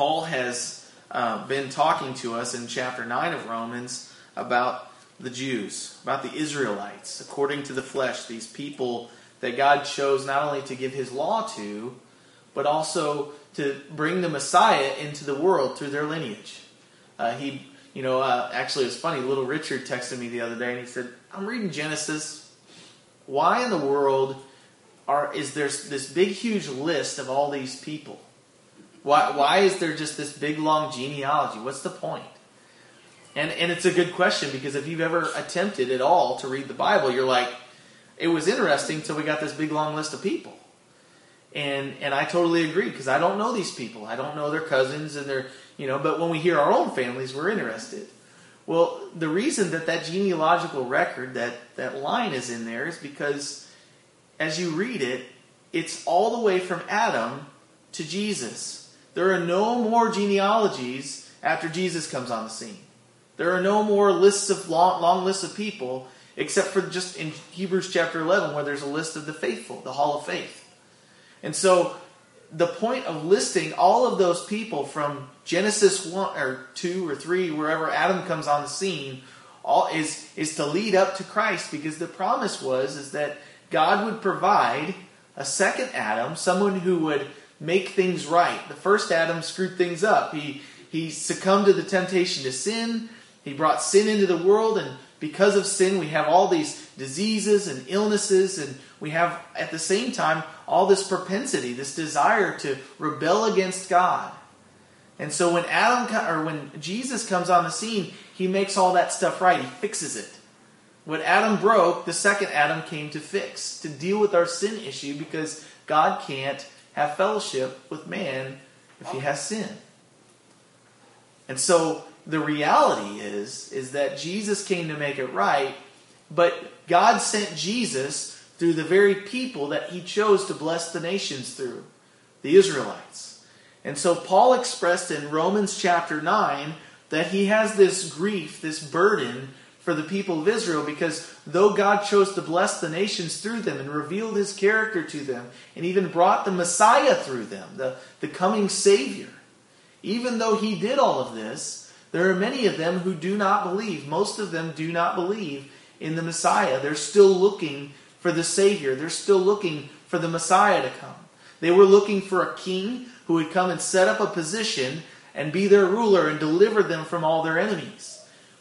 Paul has uh, been talking to us in chapter 9 of Romans about the Jews, about the Israelites, according to the flesh, these people that God chose not only to give his law to, but also to bring the Messiah into the world through their lineage. Uh, he, you know, uh, actually, it's funny. Little Richard texted me the other day, and he said, "I'm reading Genesis. Why in the world are is there this big, huge list of all these people? Why, why is there just this big, long genealogy? What's the point?" And and it's a good question because if you've ever attempted at all to read the Bible, you're like, it was interesting until we got this big, long list of people. And and I totally agree because I don't know these people. I don't know their cousins and their you know. But when we hear our own families, we're interested. Well, the reason that that genealogical record, that that line is in there, is because as you read it, it's all the way from Adam to Jesus. There are no more genealogies after Jesus comes on the scene. There are no more lists of long, long lists of people, except for just in Hebrews chapter 11, where there's a list of the faithful, the Hall of Faith. And so the point of listing all of those people from Genesis 1 or 2 or 3 wherever Adam comes on the scene all is is to lead up to Christ because the promise was is that God would provide a second Adam, someone who would make things right. The first Adam screwed things up. He he succumbed to the temptation to sin. He brought sin into the world and because of sin we have all these diseases and illnesses and we have at the same time all this propensity, this desire to rebel against God. And so when Adam or when Jesus comes on the scene, he makes all that stuff right. He fixes it. What Adam broke, the second Adam came to fix, to deal with our sin issue because God can't have fellowship with man if he has sin. And so the reality is is that Jesus came to make it right, but God sent Jesus through the very people that he chose to bless the nations through, the Israelites. And so Paul expressed in Romans chapter 9 that he has this grief, this burden for the people of Israel because though God chose to bless the nations through them and revealed his character to them and even brought the Messiah through them, the, the coming Savior, even though he did all of this, there are many of them who do not believe. Most of them do not believe in the Messiah. They're still looking for the Savior. They're still looking for the Messiah to come. They were looking for a king who would come and set up a position and be their ruler and deliver them from all their enemies.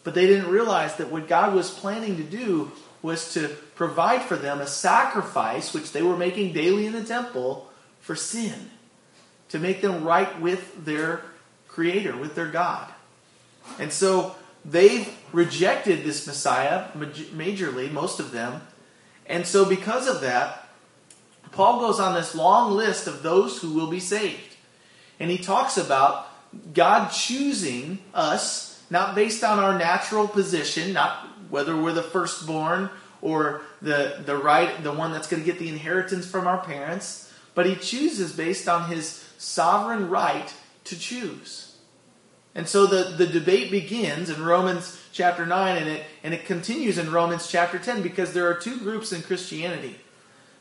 But they didn't realize that what God was planning to do was to provide for them a sacrifice, which they were making daily in the temple, for sin, to make them right with their Creator, with their God. And so they've rejected this Messiah majorly, most of them, and so, because of that, Paul goes on this long list of those who will be saved. And he talks about God choosing us, not based on our natural position, not whether we're the firstborn or the, the right the one that's going to get the inheritance from our parents, but he chooses based on his sovereign right to choose. And so the, the debate begins in Romans chapter 9, and it, and it continues in Romans chapter 10 because there are two groups in Christianity.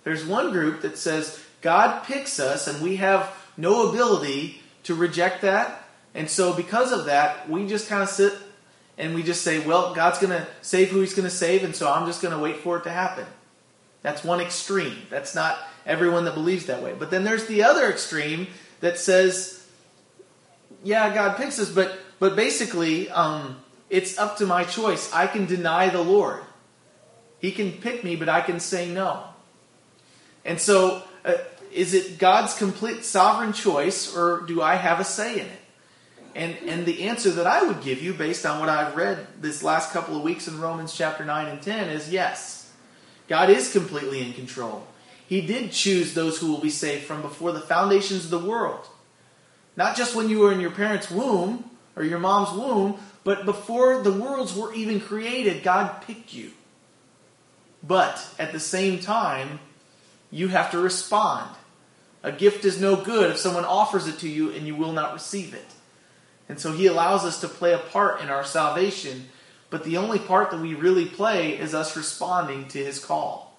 There's one group that says God picks us, and we have no ability to reject that. And so, because of that, we just kind of sit and we just say, well, God's going to save who He's going to save, and so I'm just going to wait for it to happen. That's one extreme. That's not everyone that believes that way. But then there's the other extreme that says, yeah, God picks us, but but basically, um, it's up to my choice. I can deny the Lord. He can pick me, but I can say no. And so, uh, is it God's complete sovereign choice, or do I have a say in it? And, and the answer that I would give you, based on what I've read this last couple of weeks in Romans chapter 9 and 10, is yes. God is completely in control. He did choose those who will be saved from before the foundations of the world. Not just when you were in your parents' womb or your mom's womb, but before the worlds were even created, God picked you. But at the same time, you have to respond. A gift is no good if someone offers it to you and you will not receive it. And so he allows us to play a part in our salvation, but the only part that we really play is us responding to his call.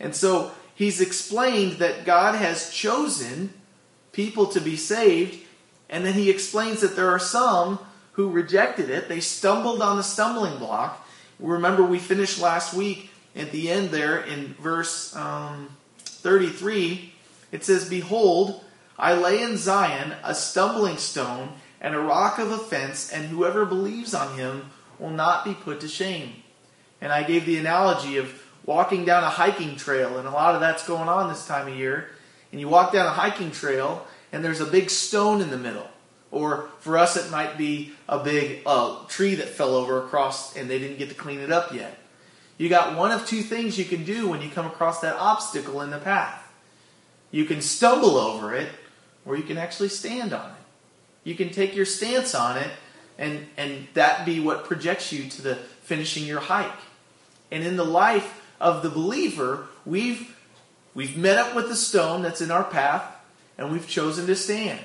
And so he's explained that God has chosen people to be saved And then he explains that there are some who rejected it. They stumbled on the stumbling block. Remember, we finished last week at the end there in verse um, 33. It says, Behold, I lay in Zion a stumbling stone and a rock of offense, and whoever believes on him will not be put to shame. And I gave the analogy of walking down a hiking trail, and a lot of that's going on this time of year. And you walk down a hiking trail, and there's a big stone in the middle. Or for us, it might be a big uh, tree that fell over across and they didn't get to clean it up yet. You got one of two things you can do when you come across that obstacle in the path. You can stumble over it, or you can actually stand on it. You can take your stance on it, and, and that be what projects you to the finishing your hike. And in the life of the believer, we've, we've met up with the stone that's in our path, and we've chosen to stand.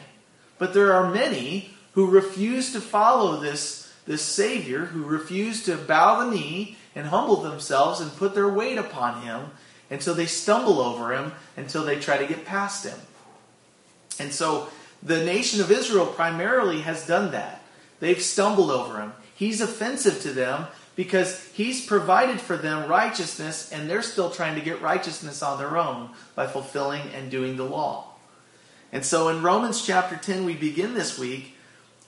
But there are many who refuse to follow this, this Savior, who refuse to bow the knee and humble themselves and put their weight upon Him until they stumble over Him, until they try to get past Him. And so the nation of Israel primarily has done that. They've stumbled over Him. He's offensive to them because He's provided for them righteousness, and they're still trying to get righteousness on their own by fulfilling and doing the law. And so in Romans chapter 10, we begin this week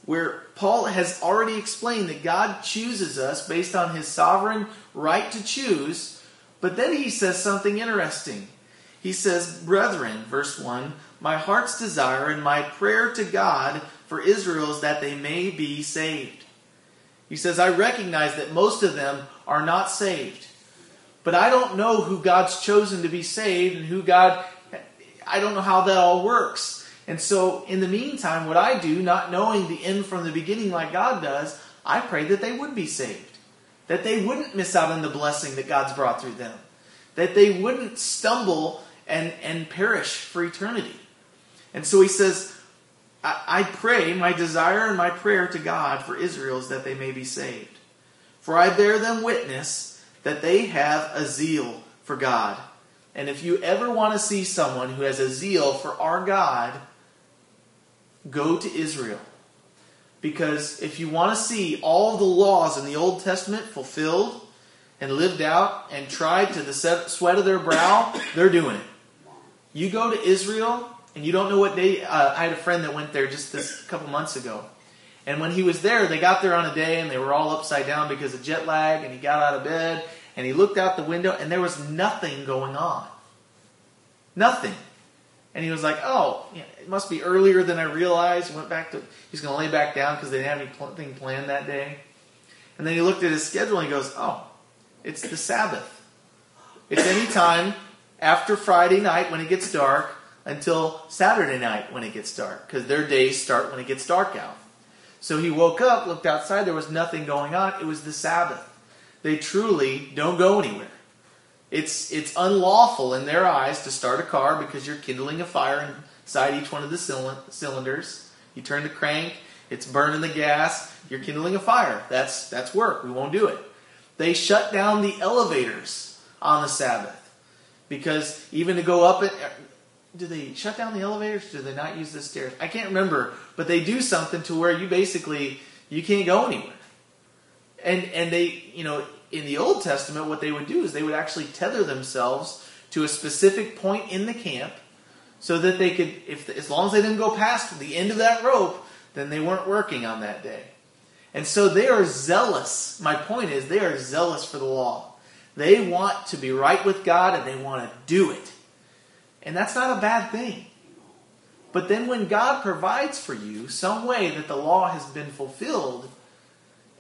where Paul has already explained that God chooses us based on his sovereign right to choose. But then he says something interesting. He says, Brethren, verse 1, my heart's desire and my prayer to God for Israel is that they may be saved. He says, I recognize that most of them are not saved. But I don't know who God's chosen to be saved and who God I don't know how that all works. And so, in the meantime, what I do, not knowing the end from the beginning like God does, I pray that they would be saved. That they wouldn't miss out on the blessing that God's brought through them. That they wouldn't stumble and, and perish for eternity. And so he says, I, I pray, my desire and my prayer to God for Israel is that they may be saved. For I bear them witness that they have a zeal for God. And if you ever want to see someone who has a zeal for our God, go to Israel. Because if you want to see all the laws in the Old Testament fulfilled and lived out and tried to the sweat of their brow, they're doing it. You go to Israel and you don't know what day. Uh, I had a friend that went there just this couple months ago. And when he was there, they got there on a day and they were all upside down because of jet lag. And he got out of bed and he looked out the window and there was nothing going on. Nothing. And he was like, oh, it must be earlier than I realized. Went back to, he's going to lay back down because they didn't have anything planned that day. And then he looked at his schedule and he goes, oh, it's the Sabbath. It's any time after Friday night when it gets dark until Saturday night when it gets dark because their days start when it gets dark out. So he woke up, looked outside, there was nothing going on. It was the Sabbath. They truly don't go anywhere. It's, it's unlawful in their eyes to start a car because you're kindling a fire inside each one of the cylinders. You turn the crank, it's burning the gas, you're kindling a fire. That's, that's work. We won't do it. They shut down the elevators on the Sabbath because even to go up it, do they shut down the elevators? Do they not use the stairs? I can't remember, but they do something to where you basically you can't go anywhere. And and they, you know, in the Old Testament, what they would do is they would actually tether themselves to a specific point in the camp, so that they could, if as long as they didn't go past the end of that rope, then they weren't working on that day. And so they are zealous. My point is, they are zealous for the law. They want to be right with God and they want to do it. And that's not a bad thing. But then when God provides for you some way that the law has been fulfilled,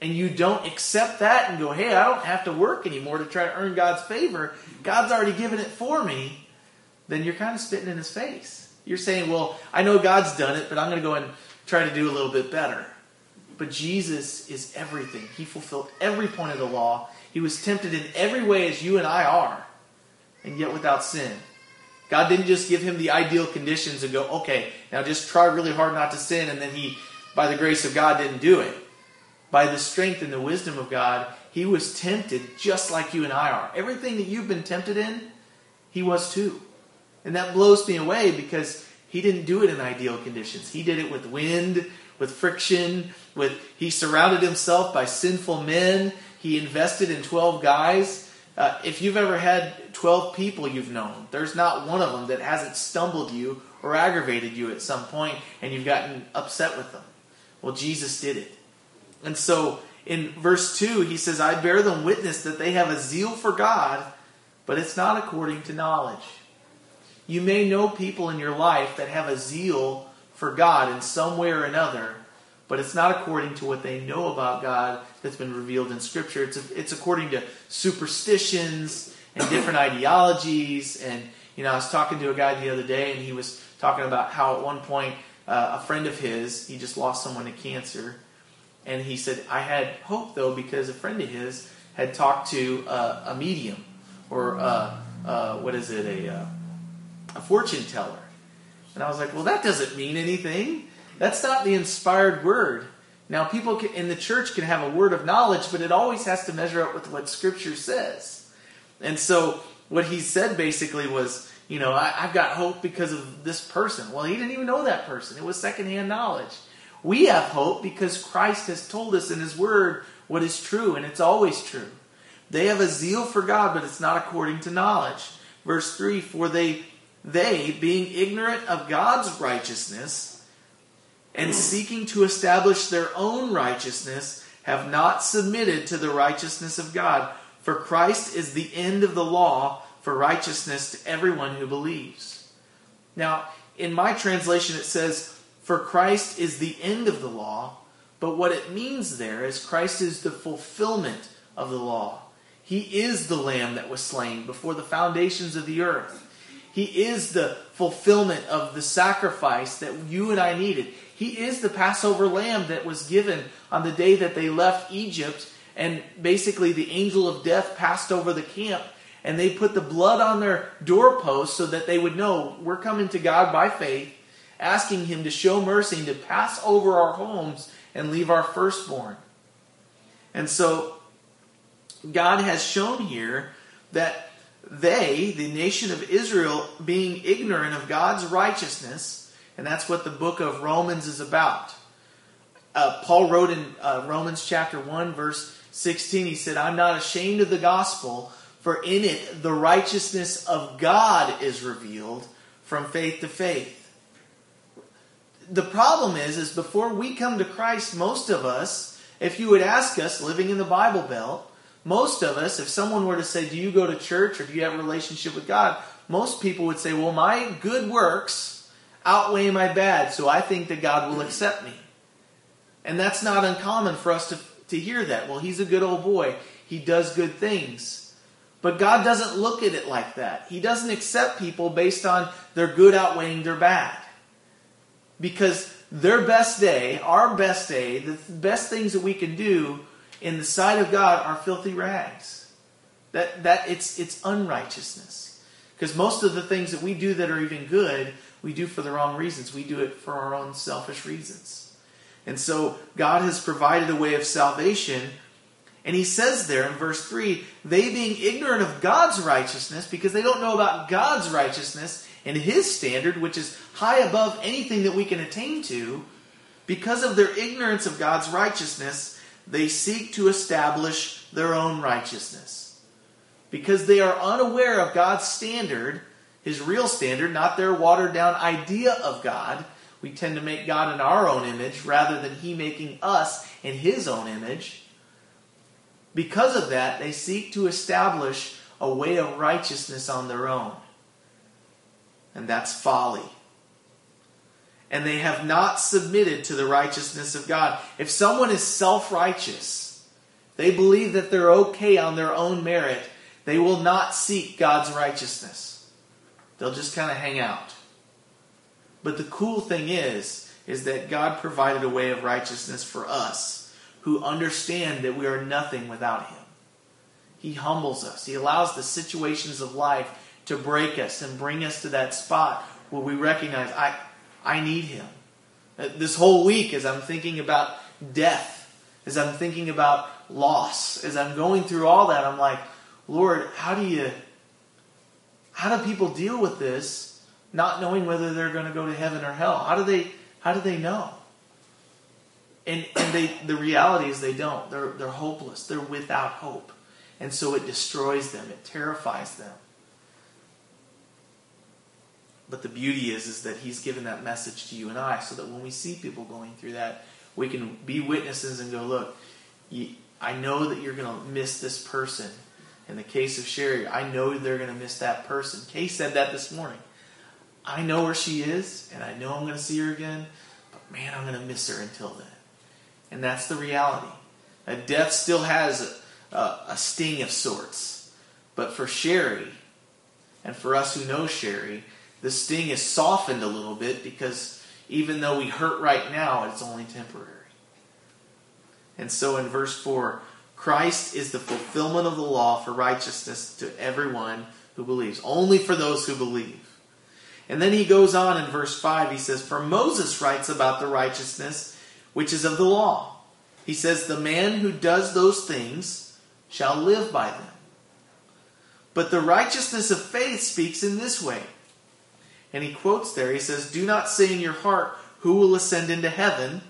and you don't accept that and go, hey, I don't have to work anymore to try to earn God's favor, God's already given it for me, then you're kind of spitting in his face. You're saying, well, I know God's done it, but I'm going to go and try to do a little bit better. But Jesus is everything. He fulfilled every point of the law. He was tempted in every way as you and I are, and yet without sin. God didn't just give him the ideal conditions and go, okay, now just try really hard not to sin, and then he, by the grace of God, didn't do it. By the strength and the wisdom of God, he was tempted just like you and I are. Everything that you've been tempted in, he was too. And that blows me away because he didn't do it in ideal conditions. He did it with wind, with friction, with he surrounded himself by sinful men. He invested in 12 guys. Uh, if you've ever had 12 people you've known, there's not one of them that hasn't stumbled you or aggravated you at some point and you've gotten upset with them. Well, Jesus did it. And so in verse 2, he says, I bear them witness that they have a zeal for God, but it's not according to knowledge. You may know people in your life that have a zeal for God in some way or another, but it's not according to what they know about God that's been revealed in Scripture. It's, a, it's according to superstitions and different ideologies. And, you know, I was talking to a guy the other day, and he was talking about how at one point uh, a friend of his, he just lost someone to cancer. And he said, I had hope, though, because a friend of his had talked to uh, a medium, or uh, uh what is it, a uh, a fortune teller. And I was like, well, that doesn't mean anything. That's not the inspired word. Now, people can, in the church can have a word of knowledge, but it always has to measure up with what Scripture says. And so, what he said basically was, you know, I, have got hope because of this person. Well, he didn't even know that person, it was secondhand knowledge. We have hope because Christ has told us in His Word what is true, and it's always true. They have a zeal for God, but it's not according to knowledge. Verse 3 For they they, being ignorant of God's righteousness and seeking to establish their own righteousness, have not submitted to the righteousness of God. For Christ is the end of the law for righteousness to everyone who believes. Now, in my translation, it says, For Christ is the end of the law, but what it means there is Christ is the fulfillment of the law. He is the lamb that was slain before the foundations of the earth. He is the fulfillment of the sacrifice that you and I needed. He is the Passover lamb that was given on the day that they left Egypt. And basically, the angel of death passed over the camp and they put the blood on their doorposts so that they would know we're coming to God by faith, asking Him to show mercy and to pass over our homes and leave our firstborn. And so, God has shown here that they, the nation of Israel, being ignorant of God's righteousness, and that's what the book of Romans is about. Uh, Paul wrote in uh, Romans chapter 1, verse 16, he said, I'm not ashamed of the gospel, for in it the righteousness of God is revealed from faith to faith. The problem is, is before we come to Christ, most of us, if you would ask us, living in the Bible Belt, most of us, if someone were to say, Do you go to church or do you have a relationship with God? Most people would say, Well, my good works outweigh my bad, so I think that God will accept me. And that's not uncommon for us to, to hear that. Well, he's a good old boy, he does good things. But God doesn't look at it like that. He doesn't accept people based on their good outweighing their bad. Because their best day, our best day, the best things that we can do in the sight of God are filthy rags. That, that it's, it's unrighteousness. Because most of the things that we do that are even good, we do for the wrong reasons. We do it for our own selfish reasons. And so God has provided a way of salvation. And he says there in verse 3 they being ignorant of God's righteousness, because they don't know about God's righteousness and his standard, which is high above anything that we can attain to, because of their ignorance of God's righteousness, they seek to establish their own righteousness. Because they are unaware of God's standard, his real standard, not their watered down idea of God. We tend to make God in our own image rather than he making us in his own image. Because of that, they seek to establish a way of righteousness on their own. And that's folly and they have not submitted to the righteousness of God. If someone is self righteous, they believe that they're okay on their own merit, they will not seek God's righteousness. They'll just kind of hang out. But the cool thing is, is that God provided a way of righteousness for us who understand that we are nothing without Him. He humbles us. He allows the situations of life to break us and bring us to that spot where we recognize, I, I need him. Uh, this whole week, as I'm thinking about death, as I'm thinking about loss, as I'm going through all that, I'm like, Lord, how do you, how do people deal with this not knowing whether they're going to go to heaven or hell. How do they how do they know? And and they the reality is they don't. They're they're hopeless. They're without hope. And so it destroys them. It terrifies them. But the beauty is is that he's given that message to you and I so that when we see people going through that, we can be witnesses and go, look, I know that you're going to miss this person. In the case of Sherry, I know they're going to miss that person. Kay said that this morning. I know where she is, and I know I'm going to see her again, but man, I'm going to miss her until then. And that's the reality. Death still has a, a, a sting of sorts. But for Sherry, and for us who know Sherry, the sting is softened a little bit because even though we hurt right now, it's only temporary. And so in verse 4, Christ is the fulfillment of the law for righteousness to everyone who believes, only for those who believe. And then he goes on in verse 5, he says, For Moses writes about the righteousness which is of the law. He says, The man who does those things shall live by them. But the righteousness of faith speaks in this way. And he quotes there, he says, Do not say in your heart, Who will ascend into heaven?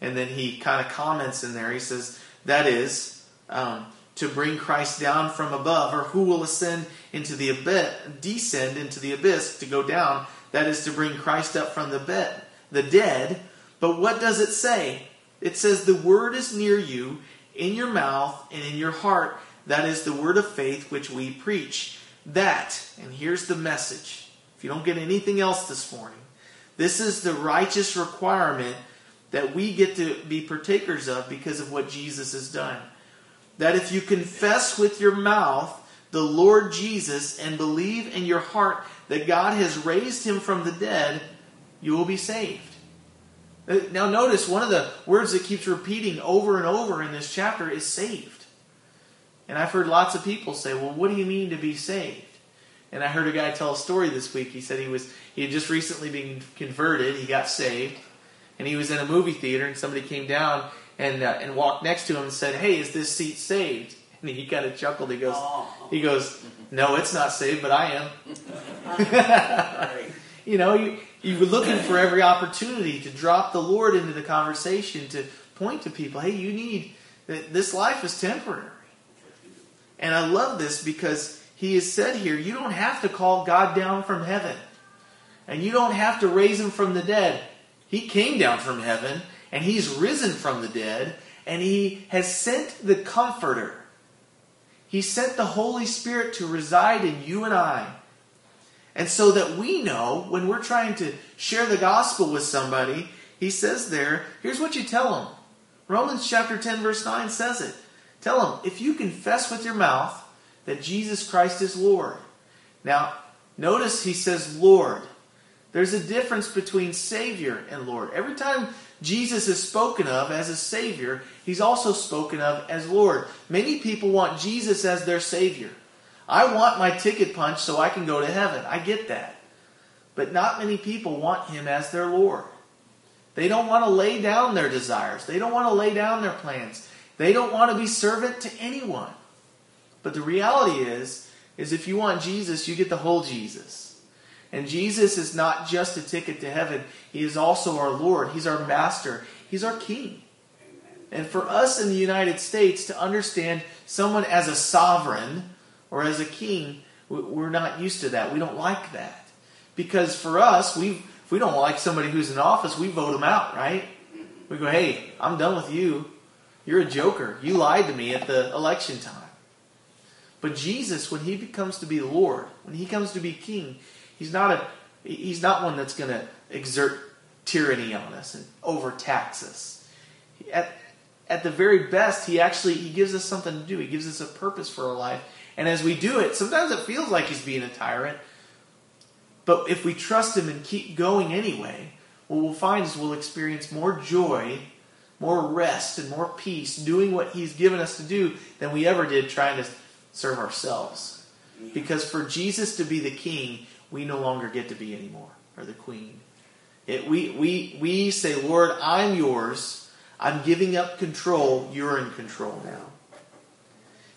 And then he kind of comments in there, he says, That is, um, to bring Christ down from above, or who will ascend into the abyss, descend into the abyss to go down. That is to bring Christ up from the bed, the dead. But what does it say? It says the word is near you, in your mouth and in your heart. That is the word of faith which we preach. That, and here's the message. You don't get anything else this morning, this is the righteous requirement that we get to be partakers of because of what Jesus has done that if you confess with your mouth the Lord Jesus and believe in your heart that God has raised him from the dead, you will be saved. Now, notice one of the words that keeps repeating over and over in this chapter is saved. And I've heard lots of people say, well, what do you mean to be saved? And I heard a guy tell a story this week. He said he was he had just recently been converted. He got saved, and he was in a movie theater, and somebody came down and uh, and walked next to him and said, "Hey, is this seat saved?" And he kind of chuckled. He goes, "He goes, no, it's not saved, but I am." you know, you you were looking for every opportunity to drop the Lord into the conversation to point to people, "Hey, you need this life is temporary." And I love this because he has said here, you don't have to call God down from heaven. And you don't have to raise him from the dead. He came down from heaven and he's risen from the dead, and he has sent the Comforter. He sent the Holy Spirit to reside in you and I. And so that we know when we're trying to share the gospel with somebody, he says there, here's what you tell them. Romans chapter 10, verse 9 says it. Tell them, if you confess with your mouth that Jesus Christ is Lord. Now, notice he says Lord. There's a difference between Savior and Lord. Every time Jesus is spoken of as a Savior, He's also spoken of as Lord. Many people want Jesus as their Savior. I want my ticket punched so I can go to heaven. I get that. But not many people want Him as their Lord. They don't want to lay down their desires. They don't want to lay down their plans. They don't want to be servant to anyone. But the reality is, is if you want Jesus, you get the whole Jesus. And Jesus is not just a ticket to heaven, He is also our Lord. He's our Master, He's our King. And for us in the United States to understand someone as a sovereign or as a king, we're not used to that. We don't like that. Because for us, we if we don't like somebody who's in office, we vote them out, right? We go, hey, I'm done with you. You're a joker. You lied to me at the election time. But Jesus, when he becomes to be Lord, when he comes to be king, He's not a he's not one that's going to exert tyranny on us and overtax us. At at the very best, he actually he gives us something to do. He gives us a purpose for our life. And as we do it, sometimes it feels like he's being a tyrant. But if we trust him and keep going anyway, what we'll find is we'll experience more joy, more rest, and more peace doing what he's given us to do than we ever did trying to serve ourselves. Because for Jesus to be the king, we no longer get to be anymore, or the queen. It, we, we, we say, Lord, I'm yours. I'm giving up control. You're in control now.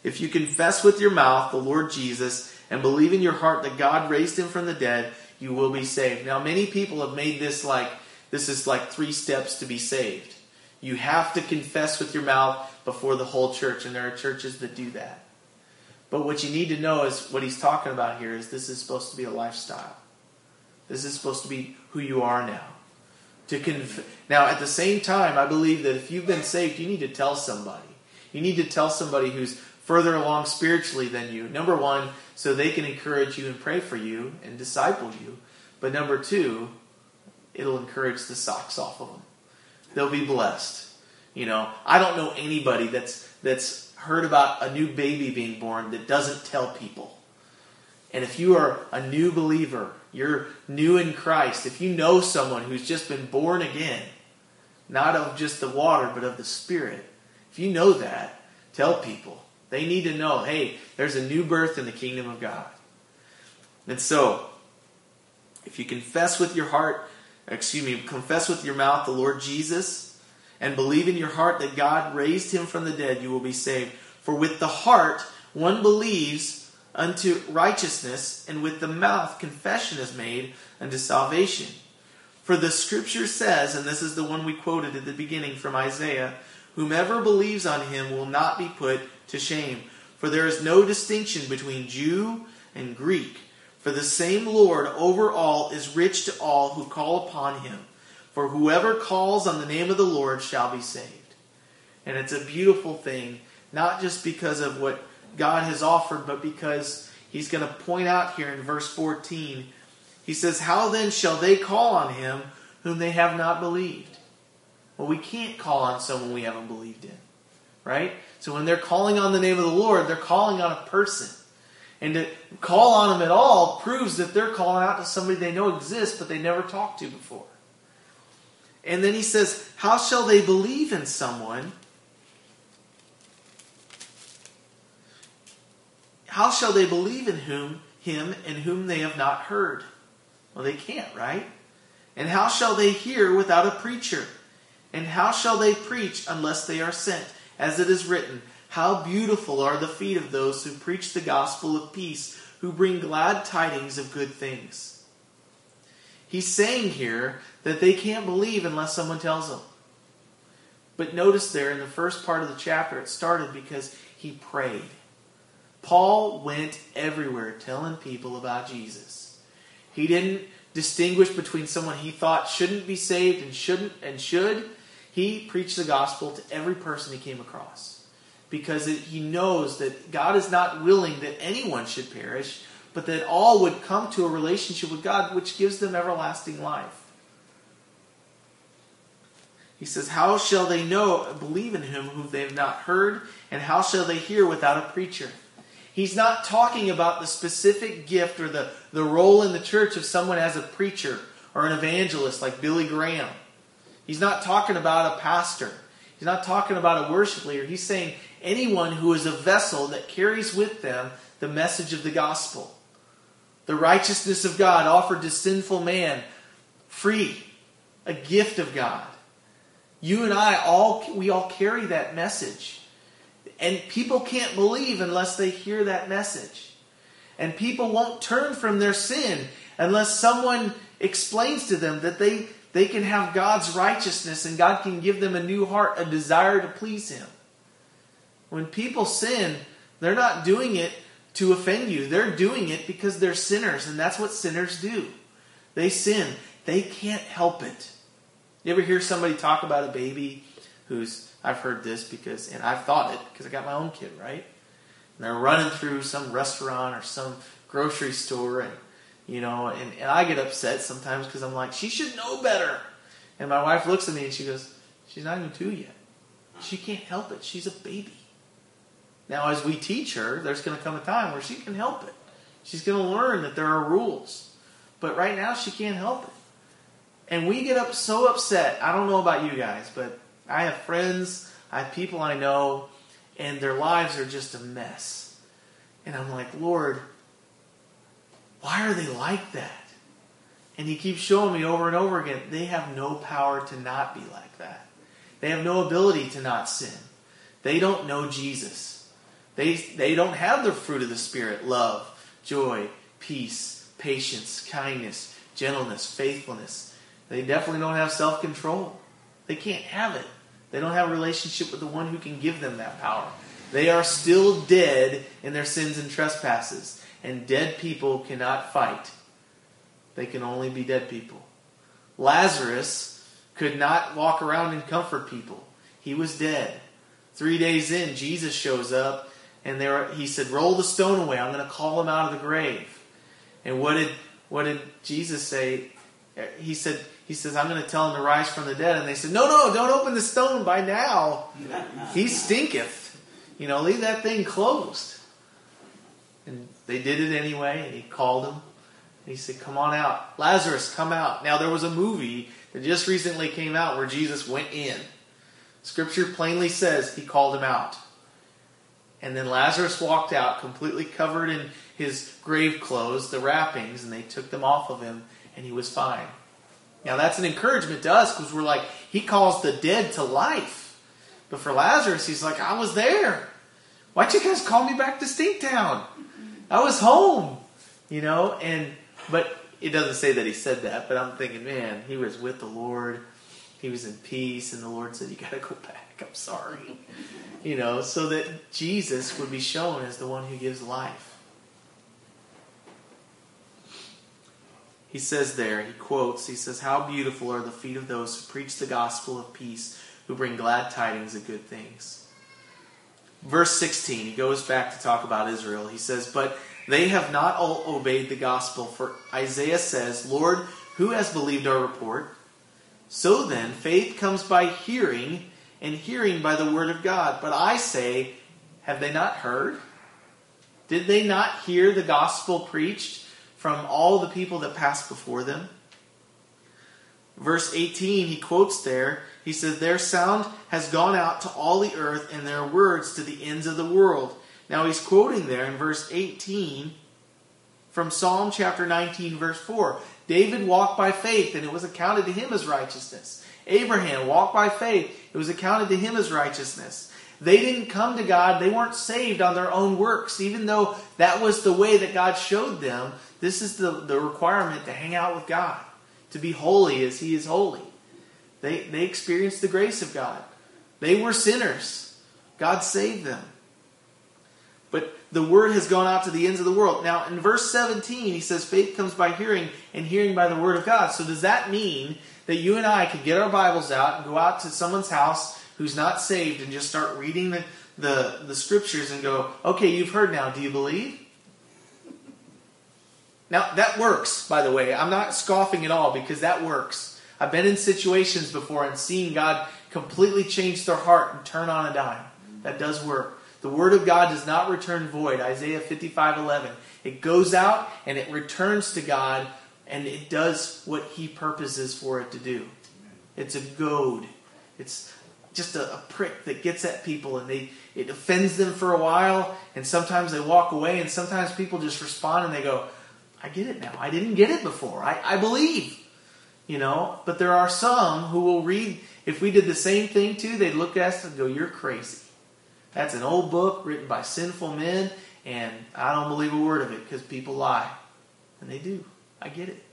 If you confess with your mouth the Lord Jesus and believe in your heart that God raised him from the dead, you will be saved. Now, many people have made this like this is like three steps to be saved. You have to confess with your mouth before the whole church, and there are churches that do that. But what you need to know is what he's talking about here is this is supposed to be a lifestyle. This is supposed to be who you are now. To conf- now, at the same time, I believe that if you've been saved, you need to tell somebody. You need to tell somebody who's further along spiritually than you. Number one, so they can encourage you and pray for you and disciple you. But number two, it'll encourage the socks off of them. They'll be blessed. You know, I don't know anybody that's that's heard about a new baby being born that doesn't tell people. And if you are a new believer, you're new in Christ, if you know someone who's just been born again, not of just the water, but of the Spirit, if you know that, tell people. They need to know hey, there's a new birth in the kingdom of God. And so, if you confess with your heart, excuse me, confess with your mouth the Lord Jesus and believe in your heart that God raised him from the dead, you will be saved. For with the heart one believes unto righteousness, and with the mouth confession is made unto salvation. For the scripture says, and this is the one we quoted at the beginning from Isaiah, whomever believes on him will not be put to shame. For there is no distinction between Jew and Greek. For the same Lord over all is rich to all who call upon him. For whoever calls on the name of the Lord shall be saved. And it's a beautiful thing, not just because of what God has offered, but because he's going to point out here in verse 14. He says, How then shall they call on him whom they have not believed? Well, we can't call on someone we haven't believed in, right? So when they're calling on the name of the Lord, they're calling on a person. And to call on them at all proves that they're calling out to somebody they know exists, but they never talked to before. And then he says, How shall they believe in someone? How shall they believe in whom him in whom they have not heard? Well, they can't, right? And how shall they hear without a preacher? And how shall they preach unless they are sent? as it is written, How beautiful are the feet of those who preach the gospel of peace, who bring glad tidings of good things. He's saying here that they can't believe unless someone tells them. But notice there in the first part of the chapter, it started because he prayed. Paul went everywhere telling people about Jesus. He didn't distinguish between someone he thought shouldn't be saved and shouldn't and should he preached the gospel to every person he came across because he knows that God is not willing that anyone should perish, but that all would come to a relationship with God which gives them everlasting life. He says, How shall they know, believe in him whom they have not heard, and how shall they hear without a preacher? He's not talking about the specific gift or the, the role in the church of someone as a preacher or an evangelist like Billy Graham. He's not talking about a pastor. He's not talking about a worship leader. He's saying anyone who is a vessel that carries with them the message of the gospel. The righteousness of God offered to sinful man, free, a gift of God. You and I all we all carry that message. And people can't believe unless they hear that message. And people won't turn from their sin unless someone explains to them that they they can have God's righteousness and God can give them a new heart, a desire to please Him. When people sin, they're not doing it to offend you. They're doing it because they're sinners, and that's what sinners do. They sin. They can't help it. You ever hear somebody talk about a baby who's, I've heard this because, and I've thought it because I got my own kid, right? And they're running through some restaurant or some grocery store and you know, and, and I get upset sometimes because I'm like, she should know better. And my wife looks at me and she goes, she's not even two yet. She can't help it. She's a baby. Now, as we teach her, there's going to come a time where she can help it. She's going to learn that there are rules. But right now, she can't help it. And we get up so upset. I don't know about you guys, but I have friends, I have people I know, and their lives are just a mess. And I'm like, Lord, why are they like that? And he keeps showing me over and over again they have no power to not be like that. They have no ability to not sin. They don't know Jesus. They, they don't have the fruit of the Spirit love, joy, peace, patience, kindness, gentleness, faithfulness. They definitely don't have self control. They can't have it. They don't have a relationship with the one who can give them that power. They are still dead in their sins and trespasses. And dead people cannot fight, they can only be dead people. Lazarus could not walk around and comfort people, he was dead. Three days in, Jesus shows up, and there he said, "Roll the stone away. I'm going to call him out of the grave." And what did what did Jesus say? He said, he says, I'm going to tell him to rise from the dead. And they said, No, no, don't open the stone by now. He stinketh. You know, leave that thing closed. And they did it anyway, and he called him. he said, Come on out. Lazarus, come out. Now, there was a movie that just recently came out where Jesus went in. Scripture plainly says he called him out. And then Lazarus walked out completely covered in his grave clothes, the wrappings, and they took them off of him, and he was fine. Now that's an encouragement to us because we're like, he calls the dead to life. But for Lazarus, he's like, I was there. Why'd you guys call me back to Stinktown? I was home. You know, and but it doesn't say that he said that, but I'm thinking, man, he was with the Lord. He was in peace, and the Lord said, You gotta go back. I'm sorry. You know, so that Jesus would be shown as the one who gives life. he says there, he quotes, he says, How beautiful are the feet of those who preach the gospel of peace, who bring glad tidings of good things. Verse 16, he goes back to talk about Israel. He says, But they have not all obeyed the gospel, for Isaiah says, Lord, who has believed our report? So then, faith comes by hearing, and hearing by the word of God. But I say, have they not heard? Did they not hear the gospel preached? from all the people that passed before them. Verse 18, he quotes there, he says, Their sound has gone out to all the earth, and their words to the ends of the world. Now he's quoting there in verse 18 from Psalm chapter 19, verse 4. David walked by faith, and it was accounted to him as righteousness. Abraham walked by faith, it was accounted to him as righteousness. They didn't come to God, they weren't saved on their own works, even though that was the way that God showed them. This is the, the requirement to hang out with God, to be holy as He is holy. They, they experienced the grace of God. They were sinners. God saved them. But the word has gone out to the ends of the world. Now, in verse 17, he says, faith comes by hearing, and hearing by the word of God. So, does that mean that you and I could get our Bibles out and go out to someone's house who's not saved and just start reading the, the, the scriptures and go, okay, you've heard now, do you believe? Now, that works, by the way. I'm not scoffing at all because that works. I've been in situations before and seen God completely change their heart and turn on a dime. That does work. The word of God does not return void. Isaiah 55 11. It goes out and it returns to God and it does what He purposes for it to do. It's a goad. It's just a, a, prick that gets at people and they it offends them for a while and sometimes they walk away and sometimes people just respond and they go, I get it now. I didn't get it before. I, I believe. You know, but there are some who will read, if we did the same thing too, they'd look at us and go, You're crazy. That's an old book written by sinful men, and I don't believe a word of it because people lie. And they do. I get it.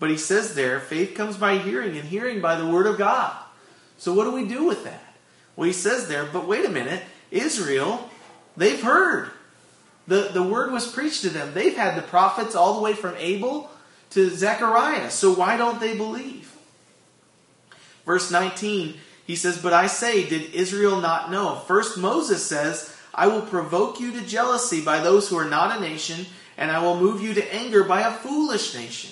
But he says there, faith comes by hearing, and hearing by the word of God. So what do we do with that? Well, he says there, but wait a minute, Israel, they've heard. The, the word was preached to them. They've had the prophets all the way from Abel to Zechariah. So why don't they believe? Verse 19, he says, But I say, did Israel not know? First Moses says, I will provoke you to jealousy by those who are not a nation, and I will move you to anger by a foolish nation.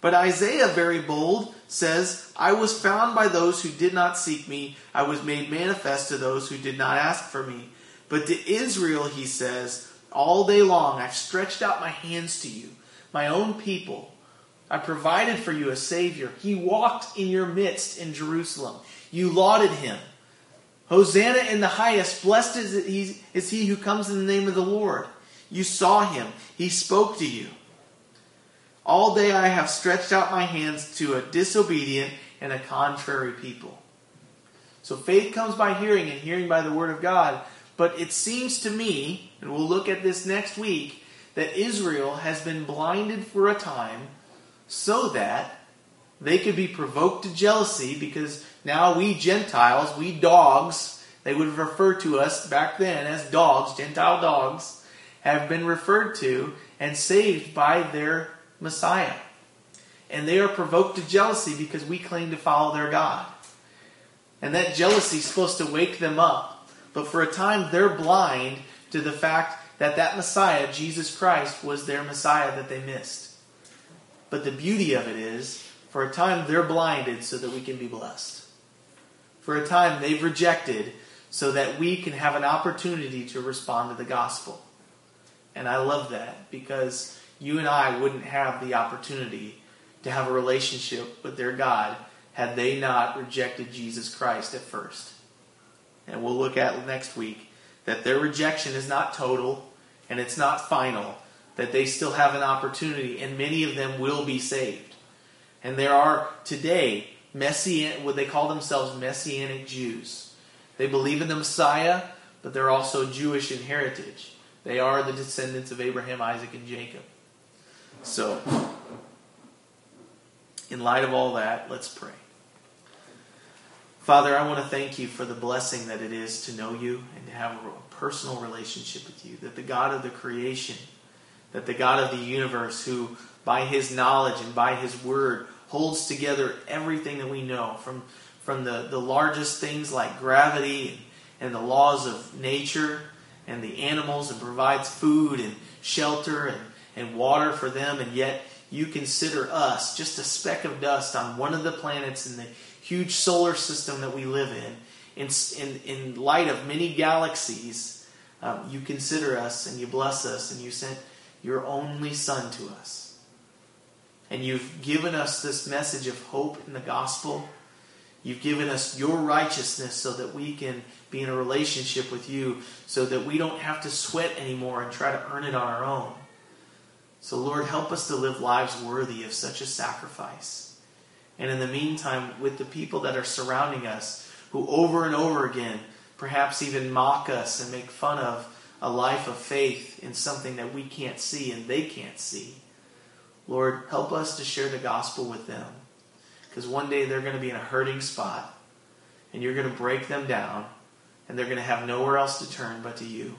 But Isaiah, very bold, says, I was found by those who did not seek me. I was made manifest to those who did not ask for me. But to Israel, he says, all day long I've stretched out my hands to you, my own people. I provided for you a Savior. He walked in your midst in Jerusalem. You lauded him. Hosanna in the highest. Blessed is he, is he who comes in the name of the Lord. You saw him. He spoke to you. All day I have stretched out my hands to a disobedient and a contrary people. So faith comes by hearing, and hearing by the word of God. But it seems to me, and we'll look at this next week, that Israel has been blinded for a time so that they could be provoked to jealousy because now we Gentiles, we dogs, they would refer to us back then as dogs, Gentile dogs, have been referred to and saved by their Messiah. And they are provoked to jealousy because we claim to follow their God. And that jealousy is supposed to wake them up. But for a time, they're blind to the fact that that Messiah, Jesus Christ, was their Messiah that they missed. But the beauty of it is, for a time, they're blinded so that we can be blessed. For a time, they've rejected so that we can have an opportunity to respond to the gospel. And I love that because you and I wouldn't have the opportunity to have a relationship with their God had they not rejected Jesus Christ at first. And we'll look at next week that their rejection is not total and it's not final, that they still have an opportunity, and many of them will be saved. And there are today messianic, what they call themselves messianic Jews. They believe in the Messiah, but they're also Jewish in heritage. They are the descendants of Abraham, Isaac, and Jacob. So, in light of all that, let's pray. Father, I want to thank you for the blessing that it is to know you and to have a personal relationship with you. That the God of the creation, that the God of the universe, who by his knowledge and by his word holds together everything that we know, from, from the, the largest things like gravity and, and the laws of nature and the animals, and provides food and shelter and, and water for them, and yet you consider us just a speck of dust on one of the planets in the huge solar system that we live in, in, in, in light of many galaxies, um, you consider us and you bless us and you sent your only Son to us. And you've given us this message of hope in the gospel. You've given us your righteousness so that we can be in a relationship with you, so that we don't have to sweat anymore and try to earn it on our own. So, Lord, help us to live lives worthy of such a sacrifice. And in the meantime, with the people that are surrounding us, who over and over again perhaps even mock us and make fun of a life of faith in something that we can't see and they can't see. Lord, help us to share the gospel with them. Because one day they're going to be in a hurting spot and you're going to break them down and they're going to have nowhere else to turn but to you.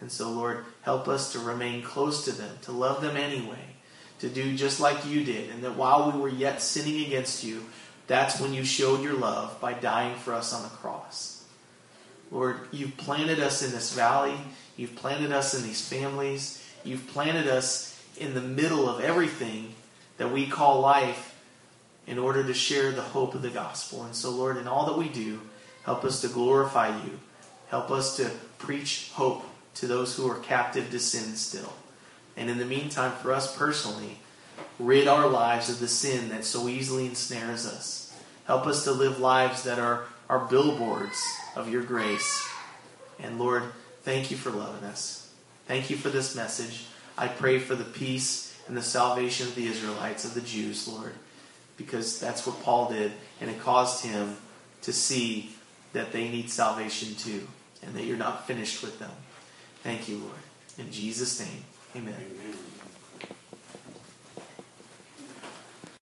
And so, Lord, help us to remain close to them, to love them anyway, to do just like you did, and that while we were yet sinning against you, that's when you showed your love by dying for us on the cross. Lord, you've planted us in this valley, you've planted us in these families, you've planted us in the middle of everything that we call life in order to share the hope of the gospel. And so, Lord, in all that we do, help us to glorify you. Help us to preach hope to those who are captive to sin still. And in the meantime, for us personally, rid our lives of the sin that so easily ensnares us. Help us to live lives that are, are billboards of your grace. And Lord, thank you for loving us. Thank you for this message. I pray for the peace and the salvation of the Israelites, of the Jews, Lord, because that's what Paul did, and it caused him to see that they need salvation too, and that you're not finished with them. Thank you, Lord. In Jesus' name. Amen. Amen.